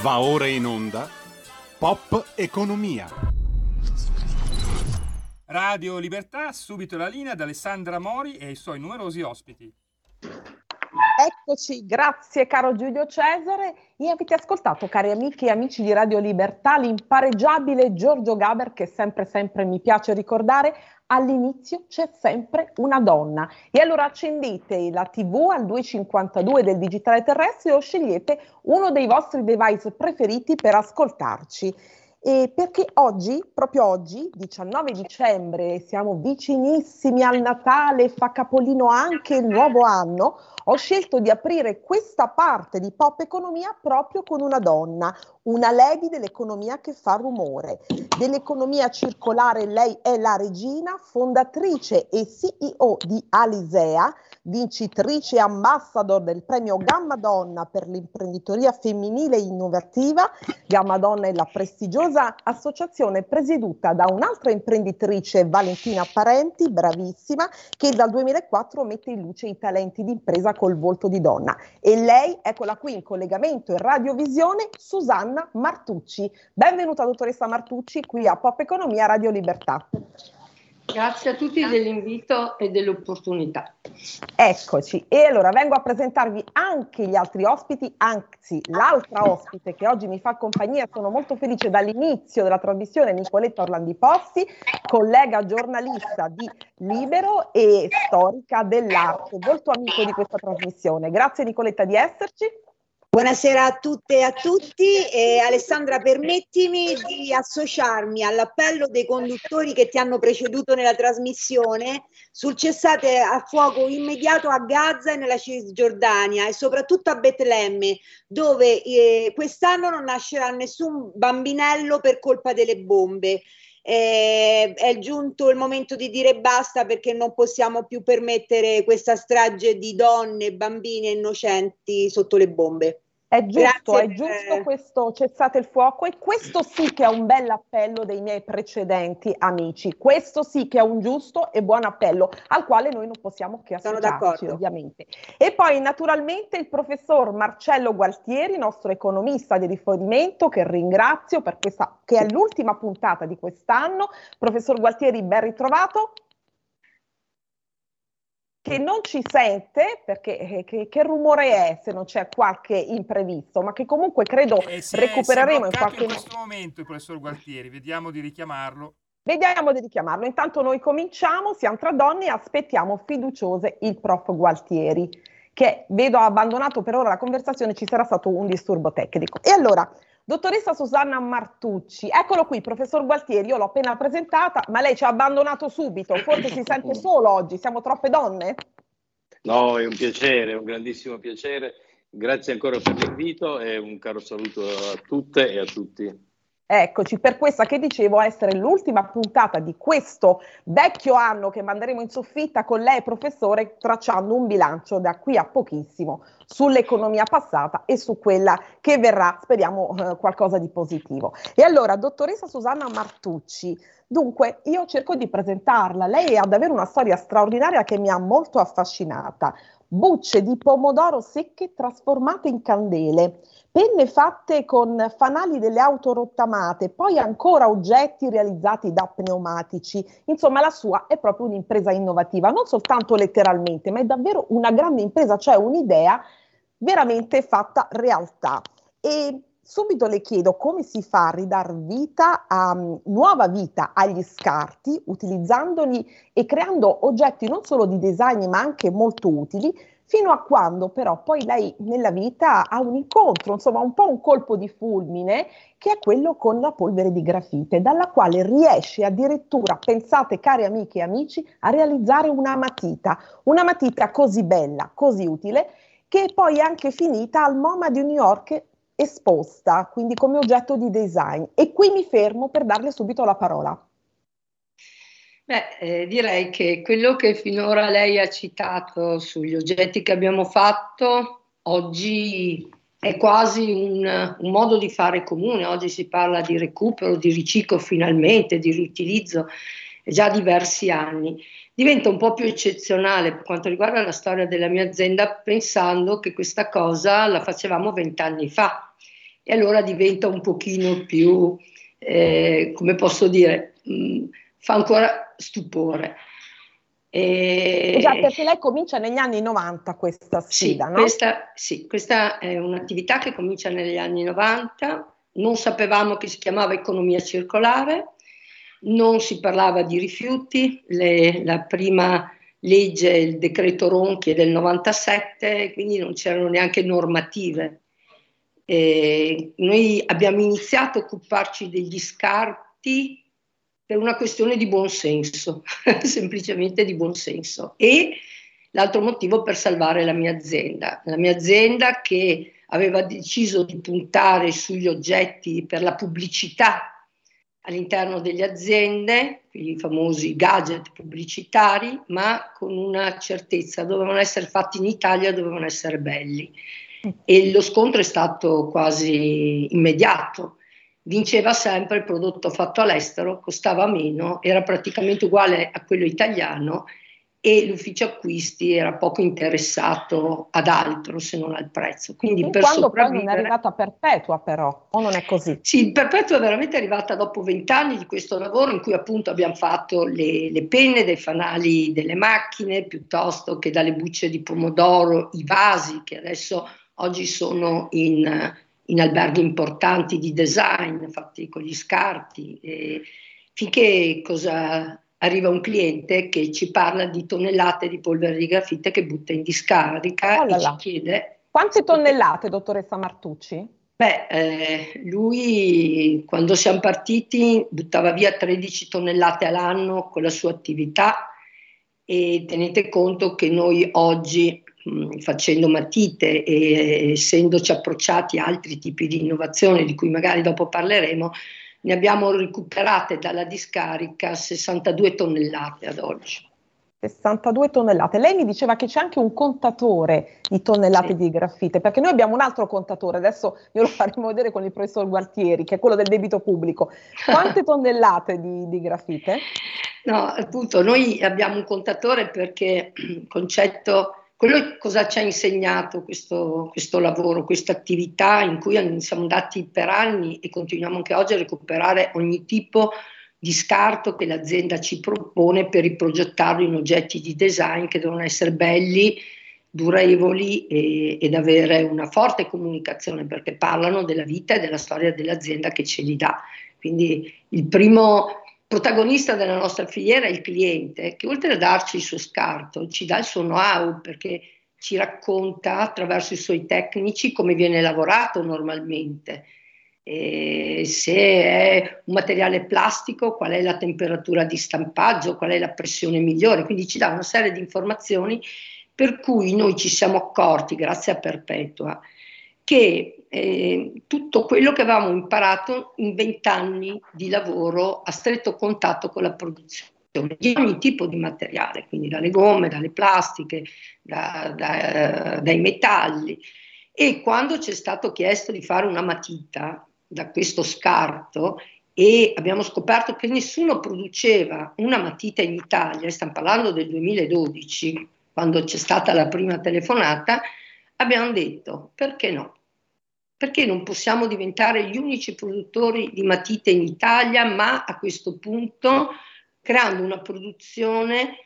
Va ora in onda Pop Economia. Radio Libertà, subito la linea ad Alessandra Mori e ai suoi numerosi ospiti. Eccoci, grazie caro Giulio Cesare. E avete ascoltato, cari amiche e amici di Radio Libertà, l'impareggiabile Giorgio Gaber, che sempre, sempre mi piace ricordare, all'inizio c'è sempre una donna. E allora accendete la TV al 252 del digitale terrestre o scegliete uno dei vostri device preferiti per ascoltarci. E perché oggi, proprio oggi, 19 dicembre, siamo vicinissimi al Natale, fa capolino anche il nuovo anno, ho scelto di aprire questa parte di Pop Economia proprio con una donna, una lady dell'economia che fa rumore. Dell'economia circolare lei è la regina, fondatrice e CEO di Alisea, vincitrice e ambassador del premio Gamma Donna per l'imprenditoria femminile innovativa. Gamma Donna è la prestigiosa associazione presieduta da un'altra imprenditrice, Valentina Parenti, bravissima, che dal 2004 mette in luce i talenti d'impresa col volto di donna. E lei, eccola qui in collegamento in radiovisione, Susanna Martucci. Benvenuta dottoressa Martucci qui a Pop Economia Radio Libertà. Grazie a tutti dell'invito e dell'opportunità. Eccoci, e allora vengo a presentarvi anche gli altri ospiti, anzi l'altra ospite che oggi mi fa compagnia, sono molto felice dall'inizio della trasmissione, Nicoletta Orlandi Possi, collega giornalista di Libero e storica dell'arte, molto amico di questa trasmissione. Grazie Nicoletta di esserci. Buonasera a tutte e a tutti. Eh, Alessandra, permettimi di associarmi all'appello dei conduttori che ti hanno preceduto nella trasmissione sul cessate a fuoco immediato a Gaza e nella Cisgiordania e soprattutto a Betlemme, dove eh, quest'anno non nascerà nessun bambinello per colpa delle bombe. Eh, è giunto il momento di dire basta perché non possiamo più permettere questa strage di donne, bambini innocenti sotto le bombe. È giusto, Grazie è giusto questo cessate il fuoco e questo sì che è un bel appello dei miei precedenti amici. Questo sì che è un giusto e buon appello al quale noi non possiamo che associarci ovviamente. E poi naturalmente il professor Marcello Gualtieri, nostro economista di rifornimento, che ringrazio per questa che è l'ultima puntata di quest'anno. Professor Gualtieri, ben ritrovato che non ci sente, perché eh, che, che, rumore è se non c'è qualche imprevisto, ma che comunque credo eh, si recupereremo in qualche modo. in questo momento il professor Gualtieri, vediamo di richiamarlo. Vediamo di richiamarlo. Intanto noi cominciamo, siamo tra donne e aspettiamo fiduciose il prof Gualtieri, che vedo ha abbandonato per ora la conversazione, ci sarà stato un disturbo tecnico. E allora, Dottoressa Susanna Martucci, eccolo qui, professor Gualtieri, io l'ho appena presentata, ma lei ci ha abbandonato subito, forse si sente solo oggi, siamo troppe donne? No, è un piacere, è un grandissimo piacere. Grazie ancora per l'invito e un caro saluto a tutte e a tutti. Eccoci, per questa che dicevo essere l'ultima puntata di questo vecchio anno che manderemo in soffitta con lei, professore, tracciando un bilancio da qui a pochissimo sull'economia passata e su quella che verrà, speriamo, eh, qualcosa di positivo. E allora, dottoressa Susanna Martucci, dunque io cerco di presentarla. Lei ha davvero una storia straordinaria che mi ha molto affascinata. Bucce di pomodoro secche trasformate in candele penne fatte con fanali delle auto rottamate, poi ancora oggetti realizzati da pneumatici. Insomma, la sua è proprio un'impresa innovativa, non soltanto letteralmente, ma è davvero una grande impresa, cioè un'idea veramente fatta realtà. E subito le chiedo come si fa a ridar vita a um, nuova vita agli scarti, utilizzandoli e creando oggetti non solo di design ma anche molto utili fino a quando però poi lei nella vita ha un incontro, insomma un po' un colpo di fulmine, che è quello con la polvere di grafite, dalla quale riesce addirittura, pensate cari amiche e amici, a realizzare una matita, una matita così bella, così utile, che poi è anche finita al MoMA di New York esposta, quindi come oggetto di design. E qui mi fermo per darle subito la parola. Beh, eh, direi che quello che finora lei ha citato sugli oggetti che abbiamo fatto oggi è quasi un, un, modo di fare comune. Oggi si parla di recupero, di riciclo finalmente, di riutilizzo, già diversi anni. Diventa un po' più eccezionale per quanto riguarda la storia della mia azienda, pensando che questa cosa la facevamo vent'anni fa e allora diventa un pochino più, eh, come posso dire, mh, mm, fa ancora stupore. E... Già, perché lei comincia negli anni 90 questa sfida, sì, no? Questa, sì, questa è un'attività che comincia negli anni 90, non sapevamo che si chiamava economia circolare, non si parlava di rifiuti, le, la prima legge, il decreto Ronchi è del 97, quindi non c'erano neanche normative. E noi abbiamo iniziato a occuparci degli scarti per una questione di buonsenso, semplicemente di buonsenso. E l'altro motivo per salvare la mia azienda, la mia azienda che aveva deciso di puntare sugli oggetti per la pubblicità all'interno delle aziende, i famosi gadget pubblicitari, ma con una certezza, dovevano essere fatti in Italia, dovevano essere belli. E lo scontro è stato quasi immediato. Vinceva sempre il prodotto fatto all'estero, costava meno, era praticamente uguale a quello italiano e l'ufficio acquisti era poco interessato ad altro se non al prezzo. Quindi per quando poi non è arrivata Perpetua però, o non è così? Sì, Perpetua è veramente arrivata dopo vent'anni di questo lavoro in cui appunto abbiamo fatto le, le, penne dei fanali delle macchine piuttosto che dalle bucce di pomodoro, i vasi che adesso oggi sono in, in alberghi importanti di design fatti con gli scarti. E finché cosa arriva un cliente che ci parla di tonnellate di polvere di grafite che butta in discarica oh e ci chiede... Quante tonnellate, dottoressa Martucci? Beh, eh, lui quando siamo partiti buttava via 13 tonnellate all'anno con la sua attività e tenete conto che noi oggi mh, facendo matite e essendoci approcciati a altri tipi di innovazione di cui magari dopo parleremo, ne abbiamo recuperate dalla discarica 62 tonnellate ad oggi. 62 tonnellate. Lei mi diceva che c'è anche un contatore di tonnellate sì. di graffite, perché noi abbiamo un altro contatore, adesso glielo faremo vedere con il professor Gualtieri, che è quello del debito pubblico. Quante tonnellate di, di graffite? No, appunto, noi abbiamo un contatore perché il concetto quello cosa ci ha insegnato questo, questo lavoro, questa attività in cui siamo andati per anni e continuiamo anche oggi a recuperare ogni tipo di scarto che l'azienda ci propone per riprogettarlo in oggetti di design che devono essere belli, durevoli e, ed avere una forte comunicazione perché parlano della vita e della storia dell'azienda che ce li dà. Quindi il primo protagonista della nostra filiera è il cliente, che oltre a darci il suo scarto, ci dà il suo know-how perché ci racconta attraverso i suoi tecnici come viene lavorato normalmente. E se è un materiale plastico, qual è la temperatura di stampaggio, qual è la pressione migliore, quindi ci dà una serie di informazioni per cui noi ci siamo accorti, grazie a Perpetua, che eh, tutto quello che avevamo imparato in vent'anni di lavoro a stretto contatto con la produzione di ogni tipo di materiale, quindi dalle gomme, dalle plastiche, da, da, dai metalli. E quando ci è stato chiesto di fare una matita da questo scarto e abbiamo scoperto che nessuno produceva una matita in Italia, stiamo parlando del 2012, quando c'è stata la prima telefonata, abbiamo detto perché no? Perché non possiamo diventare gli unici produttori di matite in Italia, ma a questo punto creando una produzione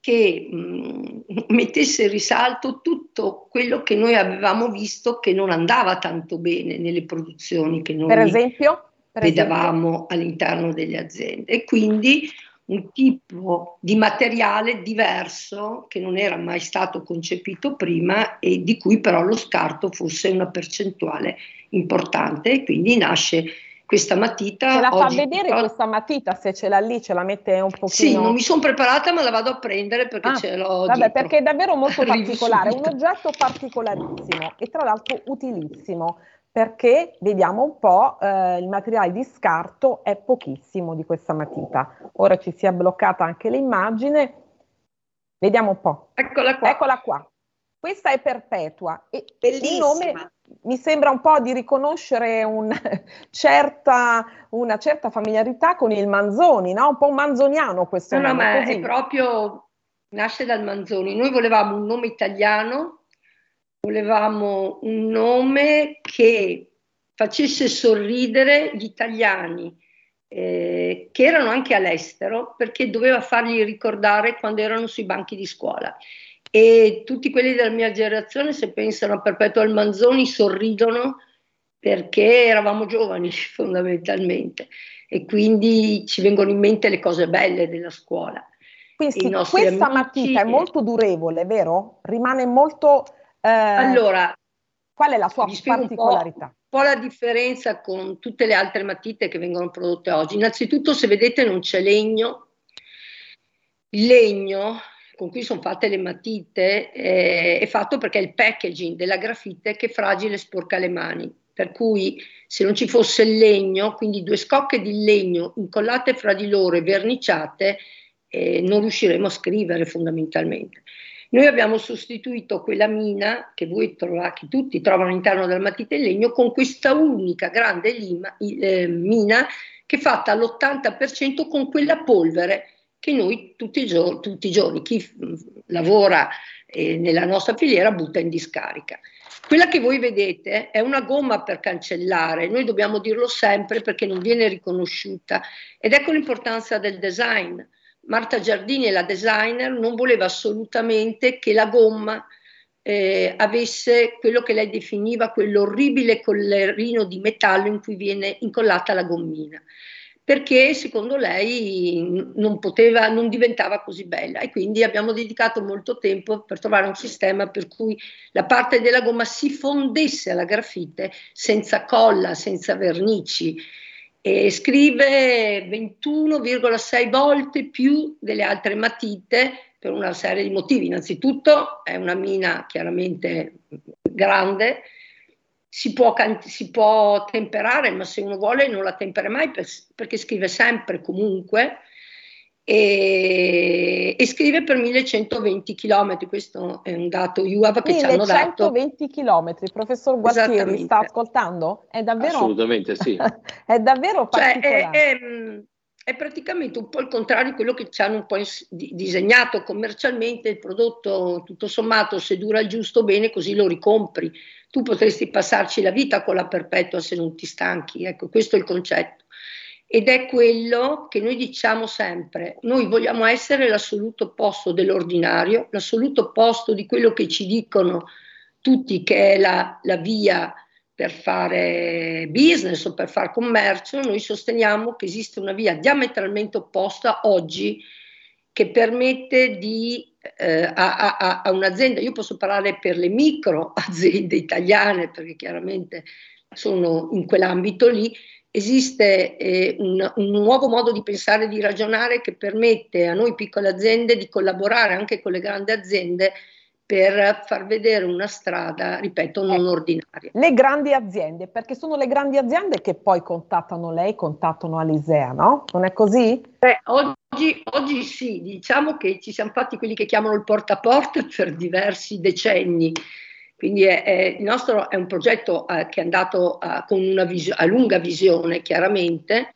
che mh, mm, mettesse in risalto tutto quello che noi avevamo visto che non andava tanto bene nelle produzioni che noi per esempio? Per vedevamo esempio? all'interno delle aziende. E quindi un tipo di materiale diverso che non era mai stato concepito prima e di cui però lo scarto fosse una percentuale importante e quindi nasce questa matita. Ce la fa vedere però... questa matita se ce l'ha lì, ce la mette un pochino. Sì, non mi sono preparata ma la vado a prendere perché ah, ce l'ho Vabbè, dietro. perché è davvero molto particolare, un oggetto particolarissimo e tra l'altro utilissimo perché vediamo un po' eh, il materiale di scarto è pochissimo di questa matita. Ora ci si è bloccata anche l'immagine. Vediamo un po'. Eccola qua. Eccola qua. Questa è perpetua e Bellissima. il nome mi sembra un po' di riconoscere un certa, una certa familiarità con il Manzoni, no? Un po' manzoniano questo no, nome. No, ma è proprio nasce dal Manzoni. Noi volevamo un nome italiano volevamo un nome che facesse sorridere gli italiani eh, che erano anche all'estero perché doveva fargli ricordare quando erano sui banchi di scuola. E tutti quelli della mia generazione, se pensano a Perpetuo Manzoni, sorridono perché eravamo giovani fondamentalmente e quindi ci vengono in mente le cose belle della scuola. Quindi questa matita è molto durevole, vero? Rimane molto... Eh... Allora, qual è la sua particolarità? Un po', un po' la differenza con tutte le altre matite che vengono prodotte oggi. Innanzitutto, se vedete, non c'è legno. Il legno con cui sono fatte le matite eh, è fatto perché è il packaging della grafite che è fragile e sporca le mani per cui se non ci fosse il legno, quindi due scocche di legno incollate fra di loro e verniciate, eh, non riusciremo a scrivere fondamentalmente. Noi abbiamo sostituito quella mina che voi trovate, che tutti trovano all'interno della matita in legno, con questa unica grande lima, eh, mina che è fatta all'80% con quella polvere che noi tutti i, giorni, tutti i giorni chi lavora eh, nella nostra filiera butta in discarica. Quella che voi vedete è una gomma per cancellare, noi dobbiamo dirlo sempre perché non viene riconosciuta ed ecco l'importanza del design. Marta Giardini, la designer, non voleva assolutamente che la gomma eh, avesse quello che lei definiva quell'orribile collerino di metallo in cui viene incollata la gommina perché secondo lei non, poteva, non diventava così bella. E quindi abbiamo dedicato molto tempo per trovare un sistema per cui la parte della gomma si fondesse alla grafite senza colla, senza vernici e scrive 21,6 volte più delle altre matite per una serie di motivi. Innanzitutto è una mina chiaramente grande, si può, si può, temperare, ma se uno vuole non la tempera mai per, perché scrive sempre comunque e, e, scrive per 1120 km. Questo è un dato UAV che 1120 ci hanno dato. 1120 km, professor Gualtieri, sta ascoltando? È davvero, Assolutamente sì. è davvero particolare. Cioè, è, è, è, praticamente un po' il contrario di quello che ci hanno un po' disegnato commercialmente. Il prodotto, tutto sommato, se dura il giusto bene, così lo ricompri tu potresti passarci la vita con la perpetua se non ti stanchi, ecco, questo è il concetto. Ed è quello che noi diciamo sempre, noi vogliamo essere l'assoluto opposto dell'ordinario, l'assoluto opposto di quello che ci dicono tutti che è la, la via per fare business o per fare commercio, noi sosteniamo che esiste una via diametralmente opposta oggi che permette di eh, a, a, a, un'azienda, io posso parlare per le micro aziende italiane perché chiaramente sono in quell'ambito lì, esiste eh, un, un, nuovo modo di pensare e di ragionare che permette a noi piccole aziende di collaborare anche con le grandi aziende per far vedere una strada, ripeto, non ecco, ordinaria. Le grandi aziende, perché sono le grandi aziende che poi contattano lei, contattano Alisea, no? Non è così? Beh, oggi, oggi, sì, diciamo che ci siamo fatti quelli che chiamano il porta a porta per diversi decenni. Quindi è, è, il nostro è un progetto eh, che è andato eh, con una visio- a lunga visione, chiaramente,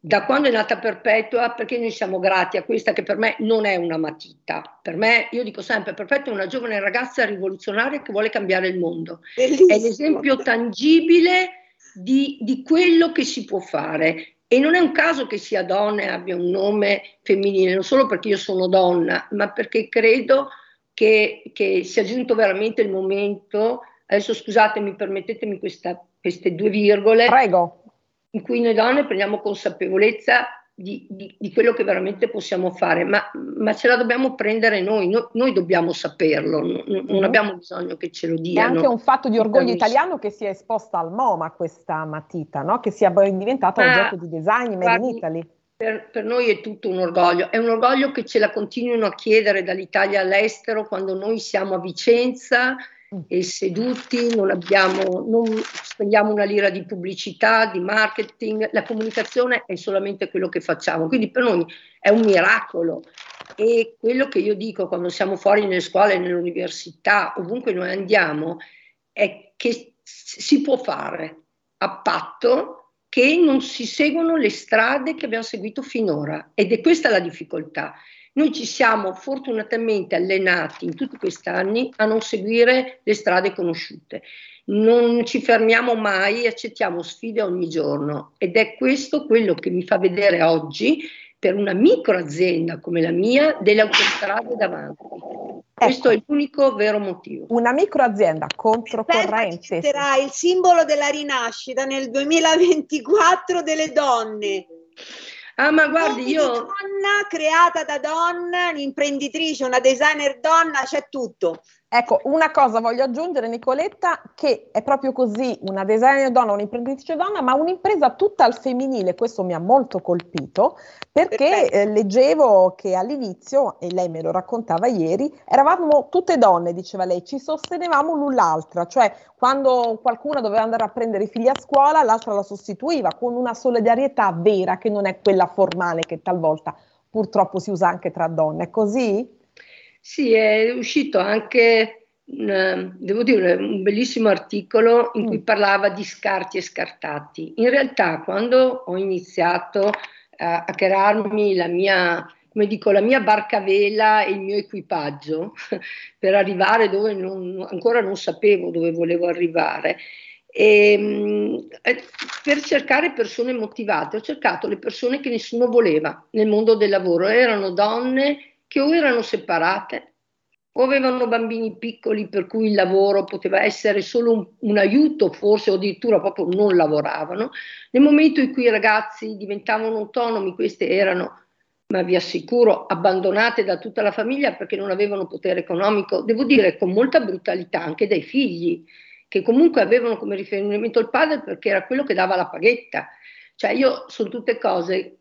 da quando è nata Perpetua, perché noi siamo grati a questa che per me non è una matita. Per me, io dico sempre, Perpetua è una giovane ragazza rivoluzionaria che vuole cambiare il mondo. Bellissimo. È l'esempio tangibile di, di, quello che si può fare. E non è un caso che sia donna e abbia un nome femminile, non solo perché io sono donna, ma perché credo che, che sia giunto veramente il momento. Adesso scusatemi, permettetemi questa, queste due virgole. Prego in cui noi donne prendiamo consapevolezza di, di, di quello che veramente possiamo fare, ma, ma, ce la dobbiamo prendere noi, no, noi dobbiamo saperlo, non, non, mm-hmm. abbiamo bisogno che ce lo diano. È anche un fatto di orgoglio italiano che sia esposta al MoMA questa matita, no? che sia diventata ma, oggetto di design made in Italy. Per, per, noi è tutto un orgoglio, è un orgoglio che ce la continuino a chiedere dall'Italia all'estero quando noi siamo a Vicenza e seduti, non, abbiamo, non spendiamo una lira di pubblicità, di marketing, la comunicazione è solamente quello che facciamo, quindi per noi è un miracolo. E quello che io dico quando siamo fuori nelle scuole, nelle università, ovunque noi andiamo, è che si può fare a patto che non si seguono le strade che abbiamo seguito finora ed è questa la difficoltà Noi ci siamo fortunatamente allenati in tutti questi anni a non seguire le strade conosciute. Non ci fermiamo mai, accettiamo sfide ogni giorno ed è questo quello che mi fa vedere oggi per una microazienda come la mia delle autostrade davanti. Ecco. Questo è l'unico vero motivo. Una microazienda controcorrente. Sarà il simbolo della rinascita nel 2024 delle donne. Ah, ma guardi, io. Donna creata da donna, un'imprenditrice, una designer donna, c'è tutto. Ecco, una cosa voglio aggiungere, Nicoletta, che è proprio così, una designer donna, un'imprenditrice donna, ma un'impresa tutta al femminile, questo mi ha molto colpito, perché eh, leggevo che all'inizio, e lei me lo raccontava ieri, eravamo tutte donne, diceva lei, ci sostenevamo l'un l'altra, cioè quando qualcuna doveva andare a prendere i figli a scuola, l'altra la sostituiva con una solidarietà vera, che non è quella formale che talvolta purtroppo si usa anche tra donne, è così? Sì, è uscito anche, un, devo dire, un bellissimo articolo in cui mm. parlava di scarti e scartati. In realtà, quando ho iniziato a, a crearmi la mia, come dico, la mia barca vela e il mio equipaggio per arrivare dove non, ancora non sapevo dove volevo arrivare, e, ehm, per cercare persone motivate, ho cercato le persone che nessuno voleva nel mondo del lavoro, erano donne che o erano separate o avevano bambini piccoli per cui il lavoro poteva essere solo un, un, aiuto forse o addirittura proprio non lavoravano. Nel momento in cui i ragazzi diventavano autonomi, queste erano, ma vi assicuro, abbandonate da tutta la famiglia perché non avevano potere economico, devo dire con molta brutalità anche dai figli, che comunque avevano come riferimento il padre perché era quello che dava la paghetta. Cioè io sono tutte cose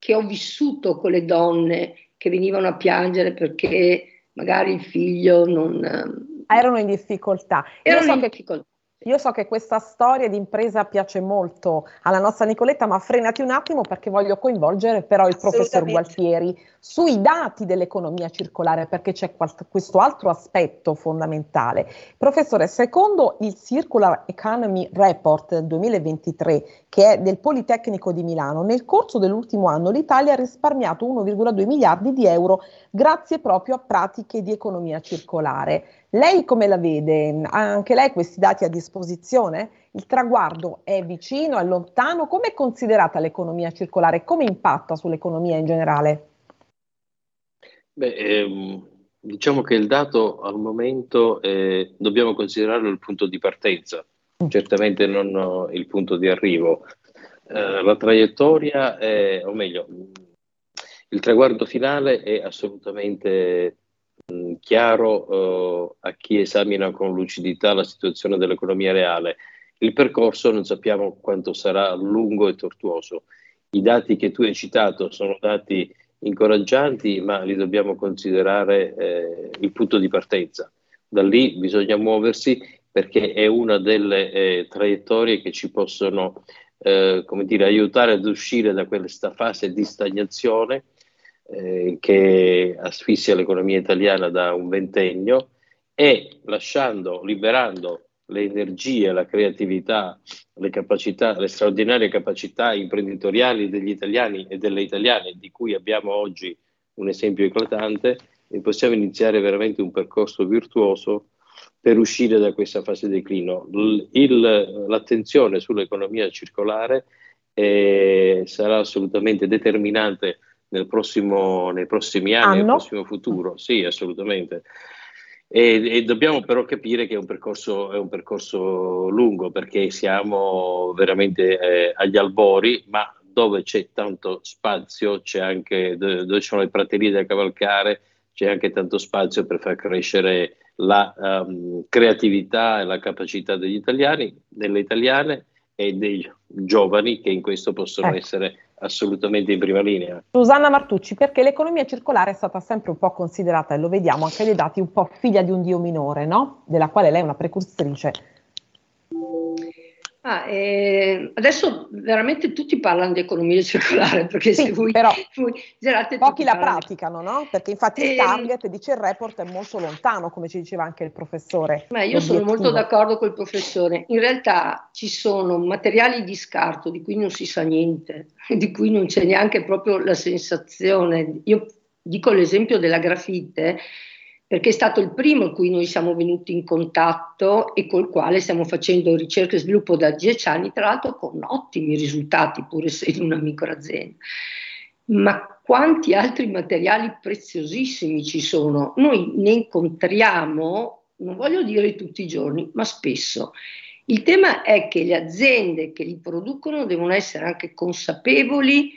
che ho vissuto con le donne che venivano a piangere perché magari il figlio non... Erano in difficoltà. Erano so in difficoltà. Io so che questa storia di impresa piace molto alla nostra Nicoletta, ma frenati un attimo perché voglio coinvolgere però il professor Gualtieri sui dati dell'economia circolare, perché c'è questo altro aspetto fondamentale. Professore, secondo il Circular Economy Report 2023, che è del Politecnico di Milano, nel corso dell'ultimo anno l'Italia ha risparmiato 1,2 miliardi di euro grazie proprio a pratiche di economia circolare. Lei come la vede? Ha anche lei questi dati a disposizione? Il traguardo è vicino, è lontano? Come è considerata l'economia circolare? Come impatta sull'economia in generale? Beh, ehm, diciamo che il dato al momento eh, dobbiamo considerarlo il punto di partenza, mm. certamente non il punto di arrivo. Eh, la traiettoria, è, o meglio, il traguardo finale è assolutamente chiaro uh, a chi esamina con lucidità la situazione dell'economia reale. Il percorso non sappiamo quanto sarà lungo e tortuoso. I dati che tu hai citato sono dati incoraggianti, ma li dobbiamo considerare eh, il punto di partenza. Da lì bisogna muoversi perché è una delle eh, traiettorie che ci possono eh, come dire, aiutare ad uscire da questa fase di stagnazione eh, che asfissia l'economia italiana da un ventennio e lasciando, liberando le energie, la creatività, le capacità, le straordinarie capacità imprenditoriali degli italiani e delle italiane, di cui abbiamo oggi un esempio eclatante, e possiamo iniziare veramente un percorso virtuoso per uscire da questa fase di declino. Il, l'attenzione sull'economia circolare eh, sarà assolutamente determinante nel prossimo, nei prossimi anni, Anno? nel prossimo futuro. Sì, assolutamente. E, e, dobbiamo però capire che è un percorso, è un percorso lungo perché siamo veramente eh, agli albori, ma dove c'è tanto spazio, c'è anche dove, ci sono le praterie da cavalcare, c'è anche tanto spazio per far crescere la um, creatività e la capacità degli italiani, delle italiane e dei giovani che in questo possono ecco. essere assolutamente in prima linea. Susanna Martucci, perché l'economia circolare è stata sempre un po' considerata, e lo vediamo anche dai dati, un po' figlia di un dio minore, no? Della quale lei è una precursitrice. Ah, eh, adesso veramente tutti parlano di economia circolare perché sì, se voi, però voi girate pochi la praticano, no? Perché infatti eh, il target, dice il report, è molto lontano, come ci diceva anche il professore. Ma io sono molto d'accordo col professore. In realtà ci sono materiali di scarto di cui non si sa niente, di cui non c'è neanche proprio la sensazione. Io dico l'esempio della grafite perché è stato il primo a cui noi siamo venuti in contatto e col quale stiamo facendo ricerca e sviluppo da dieci anni, tra l'altro con ottimi risultati, pur essendo una microazienda. Ma quanti altri materiali preziosissimi ci sono? Noi ne incontriamo, non voglio dire tutti i giorni, ma spesso. Il tema è che le aziende che li producono devono essere anche consapevoli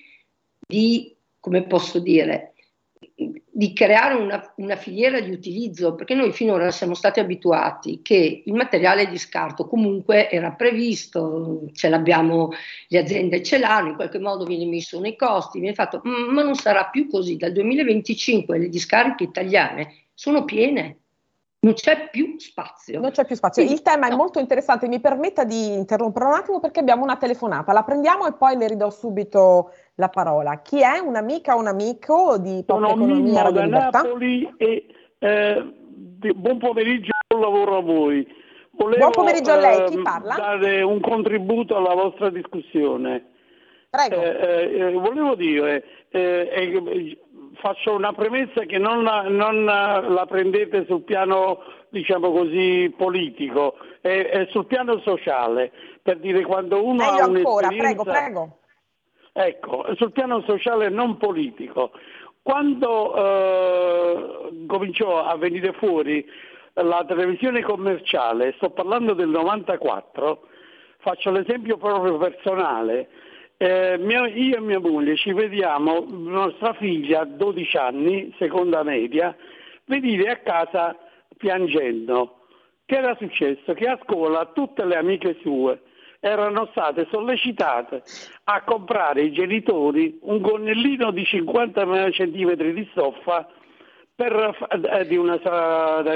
di, come posso dire, di creare una, una, filiera di utilizzo, perché noi finora siamo stati abituati che il materiale di scarto comunque era previsto, ce l'abbiamo, le aziende ce l'hanno, in qualche modo viene messo nei costi, viene fatto, ma non sarà più così. Dal 2025 le discariche italiane sono piene, non c'è più spazio. Non c'è più spazio. Il tema è molto interessante, mi permetta di interrompere un attimo perché abbiamo una telefonata, la prendiamo e poi le ridò subito la parola. Chi è un'amica o un amico di Pop Sono Economia Radio da Napoli e eh, buon pomeriggio, buon lavoro a voi. Volevo, buon pomeriggio a lei, chi eh, parla? dare un contributo alla vostra discussione. Prego. Eh, eh volevo dire, eh, faccio una premessa che non la, non la prendete sul piano, diciamo così, politico, è, è, sul piano sociale, per dire quando uno Meglio ha ancora, un'esperienza... prego, prego. Ecco, sul piano sociale non politico. Quando eh, cominciò a venire fuori la televisione commerciale, sto parlando del 94, faccio l'esempio proprio personale, eh, mia, io e mia moglie ci vediamo, nostra figlia, 12 anni, seconda media, venire a casa piangendo. Che era successo? Che a scuola tutte le amiche sue erano state sollecitate a comprare ai genitori un gonnellino di 50 cm di stoffa per, eh, di, una,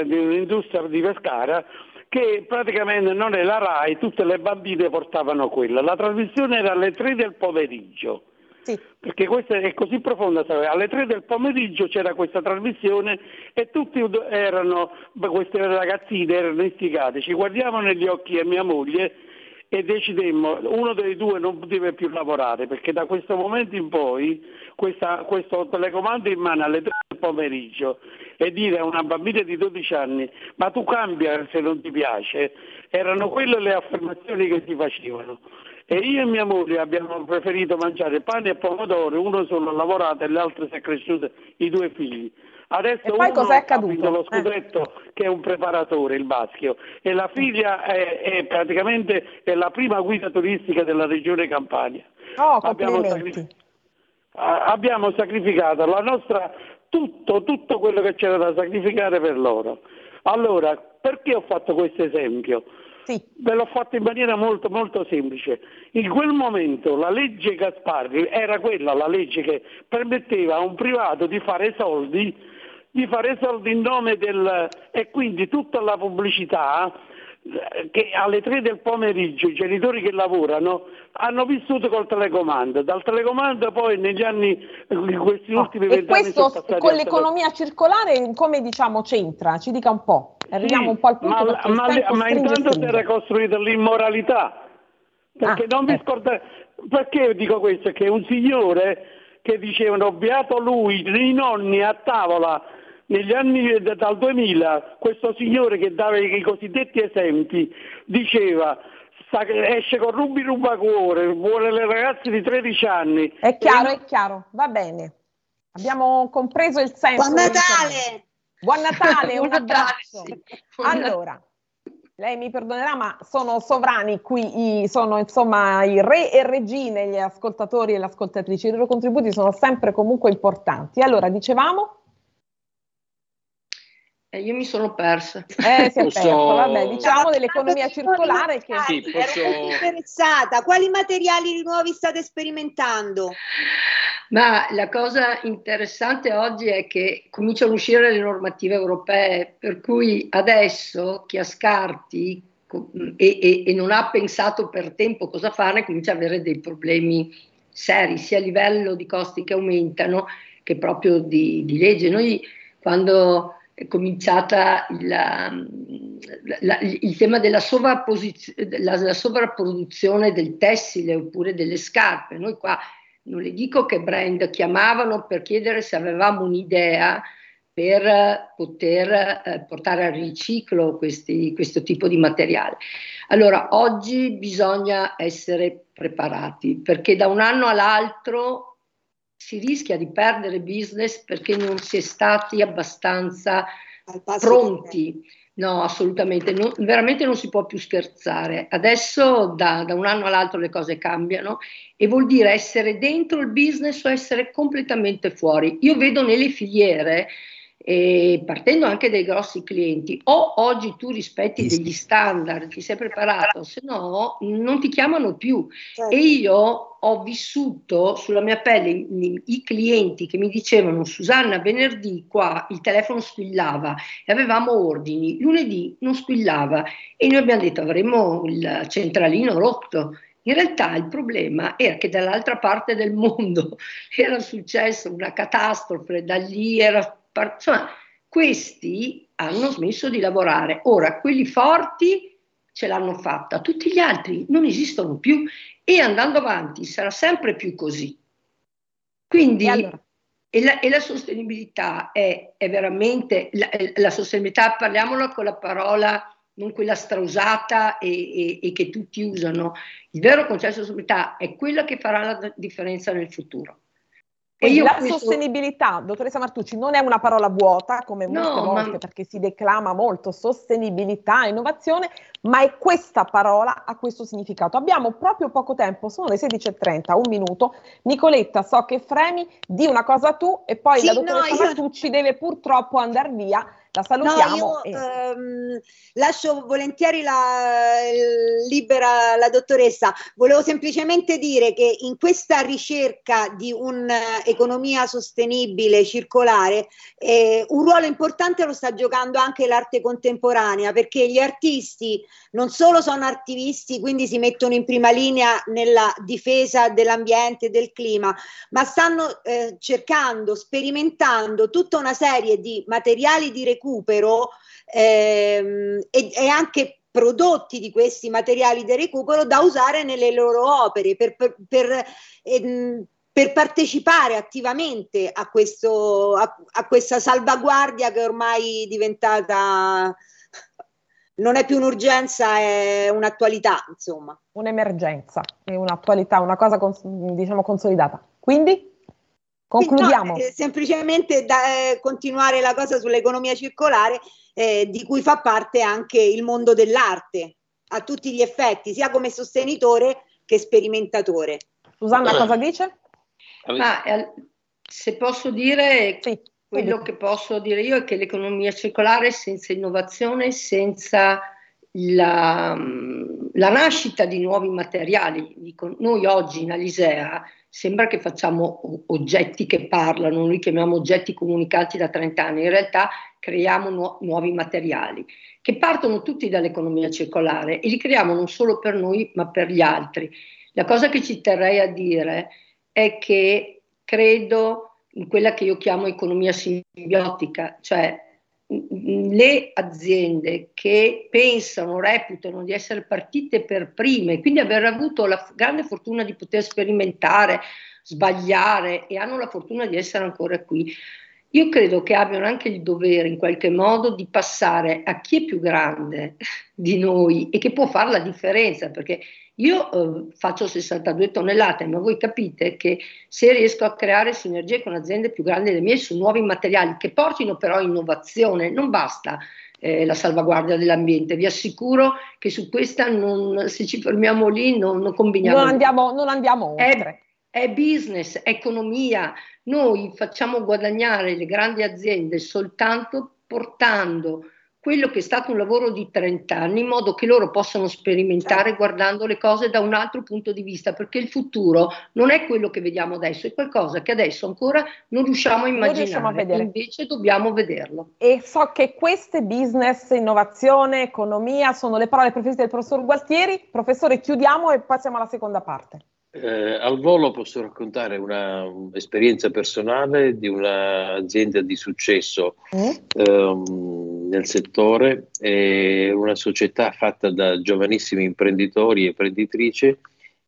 di un'industria di Pescara che praticamente non è la RAI, tutte le bambine portavano quella. La trasmissione era alle 3 del pomeriggio. Sì. Perché questa è così profonda, alle 3 del pomeriggio c'era questa trasmissione e tutti erano, queste ragazzine erano istigate, ci guardiamo negli occhi a mia moglie e decidemmo uno dei due non deve più lavorare perché da questo momento in poi questa, questo telecomando in mano alle 3 del pomeriggio e dire a una bambina di 12 anni ma tu cambia se non ti piace erano quelle le affermazioni che si facevano. E io e mia moglie abbiamo preferito mangiare pane e pomodoro uno solo ha lavorato e l'altro si è cresciuto i due figli Adesso e poi cos'è accaduto? lo eh. scudetto eh. che è un preparatore, il Baschio, e la figlia è, è praticamente è la prima guida turistica della regione Campania. Oh, abbiamo, sacrific- abbiamo sacrificato la nostra, tutto, tutto quello che c'era da sacrificare per loro. Allora, perché ho fatto questo esempio? Sì. Ve l'ho fatto in maniera molto molto semplice. In quel momento la legge Gasparri era quella, la legge che permetteva a un privato di fare soldi di fare soldi in nome del... e quindi tutta la pubblicità eh, che alle 3 del pomeriggio i genitori che lavorano hanno vissuto col telecomando. Dal telecomando poi negli anni, in questi ultimi vent'anni... Questo con l'economia circolare come diciamo c'entra? Ci dica un po'. Arriviamo sì, un po' al punto ma, ma, ma intanto si era costruita l'immoralità. Perché ah, non vi ecco. scordate... Perché dico questo? Che un signore che dicevano beato lui, i nonni a tavola negli anni dal 2000 questo signore che dava i cosiddetti esempi diceva esce con Rubi Rubacuore, vuole le ragazze di 13 anni. È chiaro, e... è chiaro, va bene. Abbiamo compreso il senso. Buon Natale! Buon Natale, un abbraccio. Allora, lei mi perdonerà, ma sono sovrani qui, i, sono insomma i re e regine, gli ascoltatori e le ascoltatrici. I loro contributi sono sempre comunque importanti. Allora, dicevamo? Eh, io mi sono persa. Eh, si è posso... perso, vabbè, diciamo dell'economia circolare che... Sì, posso... Ero interessata. Quali materiali nuovi state sperimentando? Ma la cosa interessante oggi è che cominciano a uscire le normative europee, per cui adesso chi ha scarti e, e, e non ha pensato per tempo cosa fare comincia ad avere dei problemi seri, sia a livello di costi che aumentano che proprio di, di legge. Noi quando cominciata il, la, il tema della la, la sovrapproduzione del tessile oppure delle scarpe. Noi qua non le dico che brand, chiamavano per chiedere se avevamo un'idea per poter eh, portare al riciclo questi, questo tipo di materiale. Allora, oggi bisogna essere preparati perché da un anno all'altro si rischia di perdere business perché non si è stati abbastanza pronti. No, assolutamente, non, veramente non si può più scherzare. Adesso da, da, un anno all'altro le cose cambiano e vuol dire essere dentro il business o essere completamente fuori. Io vedo nelle filiere e partendo anche dai grossi clienti, o oggi tu rispetti degli standard, ti sei preparato, se no non ti chiamano più. Certo. E io ho vissuto sulla mia pelle i, i, clienti che mi dicevano Susanna venerdì qua il telefono squillava e avevamo ordini, lunedì non squillava e noi abbiamo detto avremo il centralino rotto. In realtà il problema era che dall'altra parte del mondo era successa una catastrofe, da lì era insomma, questi hanno smesso di lavorare. Ora, quelli forti ce l'hanno fatta, tutti gli altri non esistono più e andando avanti sarà sempre più così. Quindi, e, allora? e, la, e la, sostenibilità è, è veramente, la, la, sostenibilità, parliamola con la parola non quella strausata e, e, e che tutti usano, il vero concetto di sostenibilità è quella che farà la differenza nel futuro. Quindi la sostenibilità, dottoressa Martucci, non è una parola vuota come molte no, volte ma... perché si declama molto sostenibilità, innovazione, ma è questa parola ha questo significato. Abbiamo proprio poco tempo, sono le 16.30, un minuto. Nicoletta, so che fremi, di una cosa tu e poi sì, la dottoressa no, io... Martucci deve purtroppo andare via la salutiamo. No, io e... ehm, lascio volentieri la, libera la dottoressa. Volevo semplicemente dire che in questa ricerca di un'economia sostenibile, circolare, eh, un ruolo importante lo sta giocando anche l'arte contemporanea, perché gli artisti non solo sono attivisti, quindi si mettono in prima linea nella difesa dell'ambiente del clima, ma stanno eh, cercando, sperimentando tutta una serie di materiali di recupero ehm, e, e anche prodotti di questi materiali di recupero da usare nelle loro opere per, per, per, ehm, per partecipare attivamente a, questo, a, a, questa salvaguardia che ormai è diventata non è più un'urgenza, è un'attualità, insomma. Un'emergenza, è un'attualità, una cosa cons- diciamo consolidata. Quindi? Concludiamo. No, eh, semplicemente da, eh, continuare la cosa sull'economia circolare, eh, di cui fa parte anche il mondo dell'arte, a tutti gli effetti, sia come sostenitore che sperimentatore. Susanna, cosa dice? Ma, eh, se posso dire, sì, quello che posso dire io è che l'economia circolare senza innovazione, senza la, la nascita di nuovi materiali, dico, noi oggi in Alisea sembra che facciamo oggetti che parlano, noi chiamiamo oggetti comunicanti da 30 anni, in realtà creiamo nu- nuovi materiali che partono tutti dall'economia circolare e li creiamo non solo per noi ma per gli altri. La cosa che ci terrei a dire è che credo in quella che io chiamo economia simbiotica, cioè le aziende che pensano, reputano di essere partite per prime, quindi aver avuto la grande fortuna di poter sperimentare, sbagliare e hanno la fortuna di essere ancora qui, io credo che abbiano anche il dovere in qualche modo di passare a chi è più grande di noi e che può fare la differenza, perché io eh, faccio 62 tonnellate, ma voi capite che se riesco a creare sinergie con aziende più grandi delle mie su nuovi materiali che portino però innovazione, non basta eh, la salvaguardia dell'ambiente. Vi assicuro che su questa non, se ci fermiamo lì non, non combiniamo. Non andiamo, non andiamo oltre. È, è business, è economia. Noi facciamo guadagnare le grandi aziende soltanto portando quello che è stato un lavoro di 30 anni, in modo che loro possano sperimentare certo. guardando le cose da un altro punto di vista, perché il futuro non è quello che vediamo adesso, è qualcosa che adesso ancora non riusciamo a immaginare, a invece dobbiamo vederlo. E so che queste business, innovazione, economia sono le parole preferite del professor Gualtieri. Professore, chiudiamo e passiamo alla seconda parte. Eh, al volo posso raccontare un'esperienza personale di un'azienda di successo mm. ehm, nel settore, è una società fatta da giovanissimi imprenditori e imprenditrici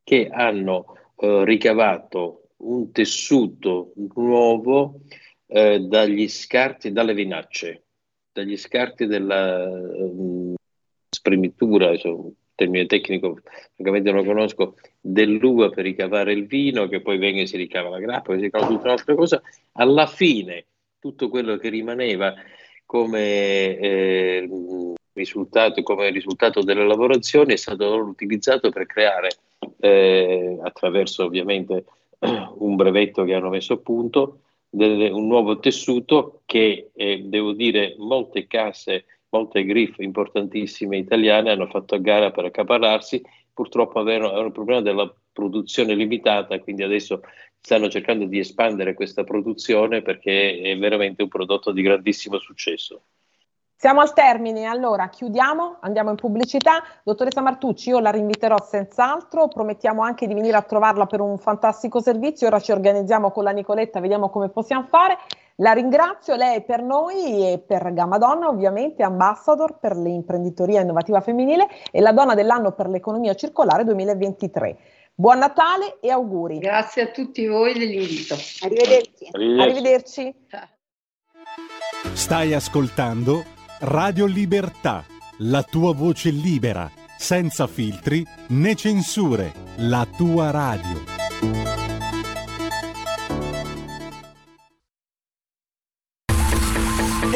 che hanno eh, ricavato un tessuto nuovo eh, dagli scarti, dalle vinacce, dagli scarti della um, spremitura, insomma, termine tecnico francamente non lo conosco, dell'uva per ricavare il vino, che poi venga e si ricava la grappa, che si ricava tutta un'altra cosa, alla fine tutto quello che rimaneva come eh, risultato, come risultato delle lavorazioni è stato utilizzato per creare, eh, attraverso ovviamente un brevetto che hanno messo a punto, delle, un nuovo tessuto che, eh, devo dire, molte casse, molte griff importantissime italiane hanno fatto a gara per accaparrarsi, purtroppo avevano un problema della produzione limitata, quindi adesso stanno cercando di espandere questa produzione perché è veramente un prodotto di grandissimo successo. Siamo al termine, allora chiudiamo, andiamo in pubblicità. Dottoressa Martucci, io la rinviterò senz'altro, promettiamo anche di venire a trovarla per un fantastico servizio, ora ci organizziamo con la Nicoletta, vediamo come possiamo fare. La ringrazio, lei per noi e per Gamma Donna, ovviamente ambassador per l'imprenditoria innovativa femminile e la donna dell'anno per l'economia circolare 2023. Buon Natale e auguri. Grazie a tutti voi dell'invito. Arrivederci. Arrivederci. Arrivederci. Stai ascoltando Radio Libertà, la tua voce libera, senza filtri né censure, la tua radio.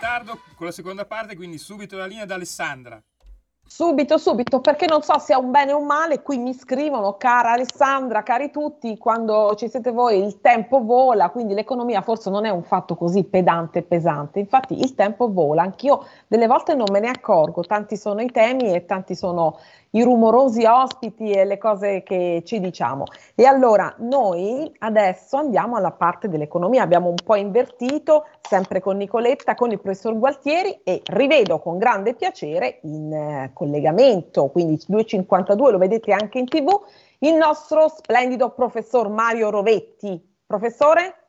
Ritardo con la seconda parte, quindi subito la linea da Alessandra. Subito, subito, perché non so se è un bene o un male, qui mi scrivono, cara Alessandra, cari tutti, quando ci siete voi il tempo vola, quindi l'economia forse non è un fatto così pedante e pesante, infatti il tempo vola, anch'io delle volte non me ne accorgo, tanti sono i temi e tanti sono i rumorosi ospiti e le cose che ci diciamo. E allora noi adesso andiamo alla parte dell'economia, abbiamo un po' invertito, sempre con Nicoletta, con il professor Gualtieri e rivedo con grande piacere in eh, collegamento, quindi 252 lo vedete anche in tv, il nostro splendido professor Mario Rovetti. Professore?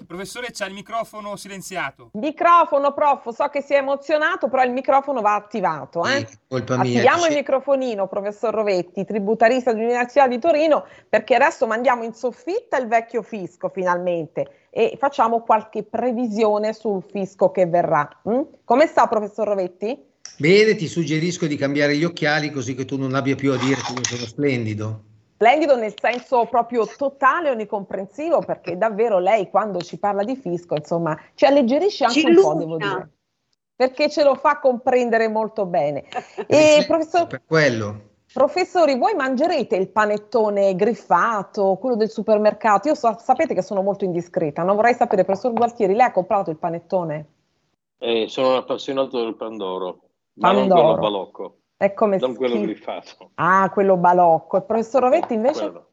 Il professore c'ha il microfono silenziato. Microfono, prof, so che si è emozionato, però il microfono va attivato. Eh? Sì, colpa mia. Attiviamo il microfonino, professor Rovetti, tributarista dell'Università di Torino, perché adesso mandiamo in soffitta il vecchio fisco finalmente e facciamo qualche previsione sul fisco che verrà. Mm? Come sta, professor Rovetti? Bene, ti suggerisco di cambiare gli occhiali così che tu non abbia più a dire che io sono splendido. Splendido nel senso proprio totale e onnicomprensivo, perché davvero lei quando ci parla di fisco, insomma, ci alleggerisce anche ci un po', devo dire. Perché ce lo fa comprendere molto bene. E, professor, per quello. Professori, voi mangerete il panettone griffato, quello del supermercato? Io so, sapete che sono molto indiscreta, non vorrei sapere, professor Gualtieri, lei ha comprato il panettone? Eh, sono un appassionato del Pandoro, ma Pandoro. non quello balocco. È come non quello schif- griffato. Ah, quello balocco. Il professor Rovetti invece? Quello.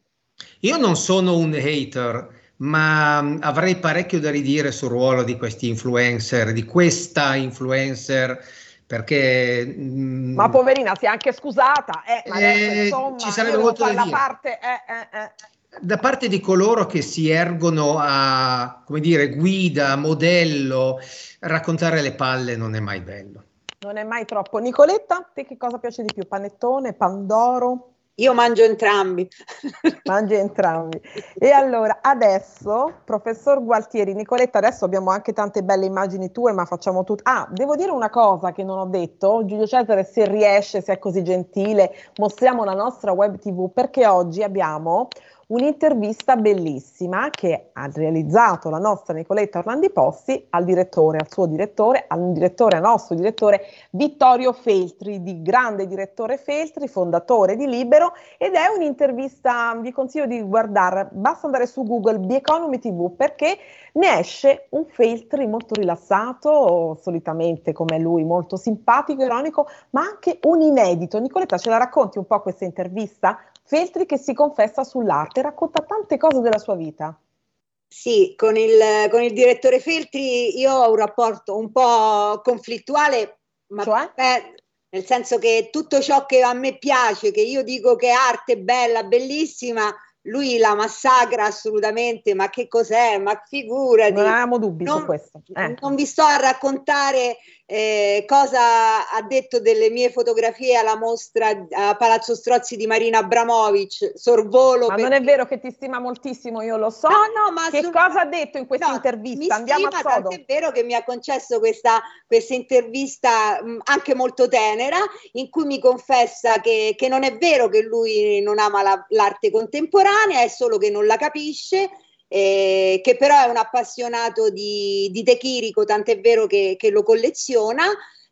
Io non sono un hater, ma mm, avrei parecchio da ridire sul ruolo di questi influencer, di questa influencer perché mm, ma poverina si è anche scusata eh, adesso, eh, insomma, ci sarebbe molto da dire parte, eh, eh, da parte di coloro che si ergono a come dire guida, modello raccontare le palle non è mai bello non è mai troppo. Nicoletta, te che cosa piace di più? Panettone, pandoro? Io mangio entrambi. Mangi entrambi. E allora, adesso, professor Gualtieri, Nicoletta, adesso abbiamo anche tante belle immagini tue, ma facciamo tutto. Ah, devo dire una cosa che non ho detto. Giulio Cesare, se riesce, se è così gentile, mostriamo la nostra web TV perché oggi abbiamo un'intervista bellissima che ha realizzato la nostra Nicoletta Orlandi Possi al direttore, al suo direttore, al direttore, al nostro direttore Vittorio Feltri, di grande direttore Feltri, fondatore di Libero ed è un'intervista, vi consiglio di guardare, basta andare su Google The Economy TV perché ne esce un Feltri molto rilassato, solitamente come lui molto simpatico, ironico, ma anche un inedito. Nicoletta, ce la racconti un po' questa intervista? Feltri che si confessa sull'arte arte, racconta tante cose della sua vita. Sì, con il, con il direttore Feltri io ho un rapporto un po' conflittuale, ma Cioè? beh, nel senso che tutto ciò che a me piace, che io dico che è arte bella, bellissima, lui la massacra assolutamente, ma che cos'è? Ma figurati. Non avevamo dubbi Non- su questo. Eh. Non vi sto a raccontare eh, cosa ha detto delle mie fotografie alla mostra a Palazzo Strozzi di Marina Abramovic, sorvolo. Ma non perché- è vero che ti stima moltissimo, io lo so. No, no, ma che sul- cosa ha detto in questa No, intervista? mi Andiamo stima, a sodo. tant'è vero che mi ha concesso questa, questa intervista mh, anche molto tenera, in cui mi confessa che, che non è vero che lui non ama la- l'arte contemporanea, è solo che non la capisce. eh, che però è un appassionato di, di De Chirico, tant'è vero che, che lo colleziona.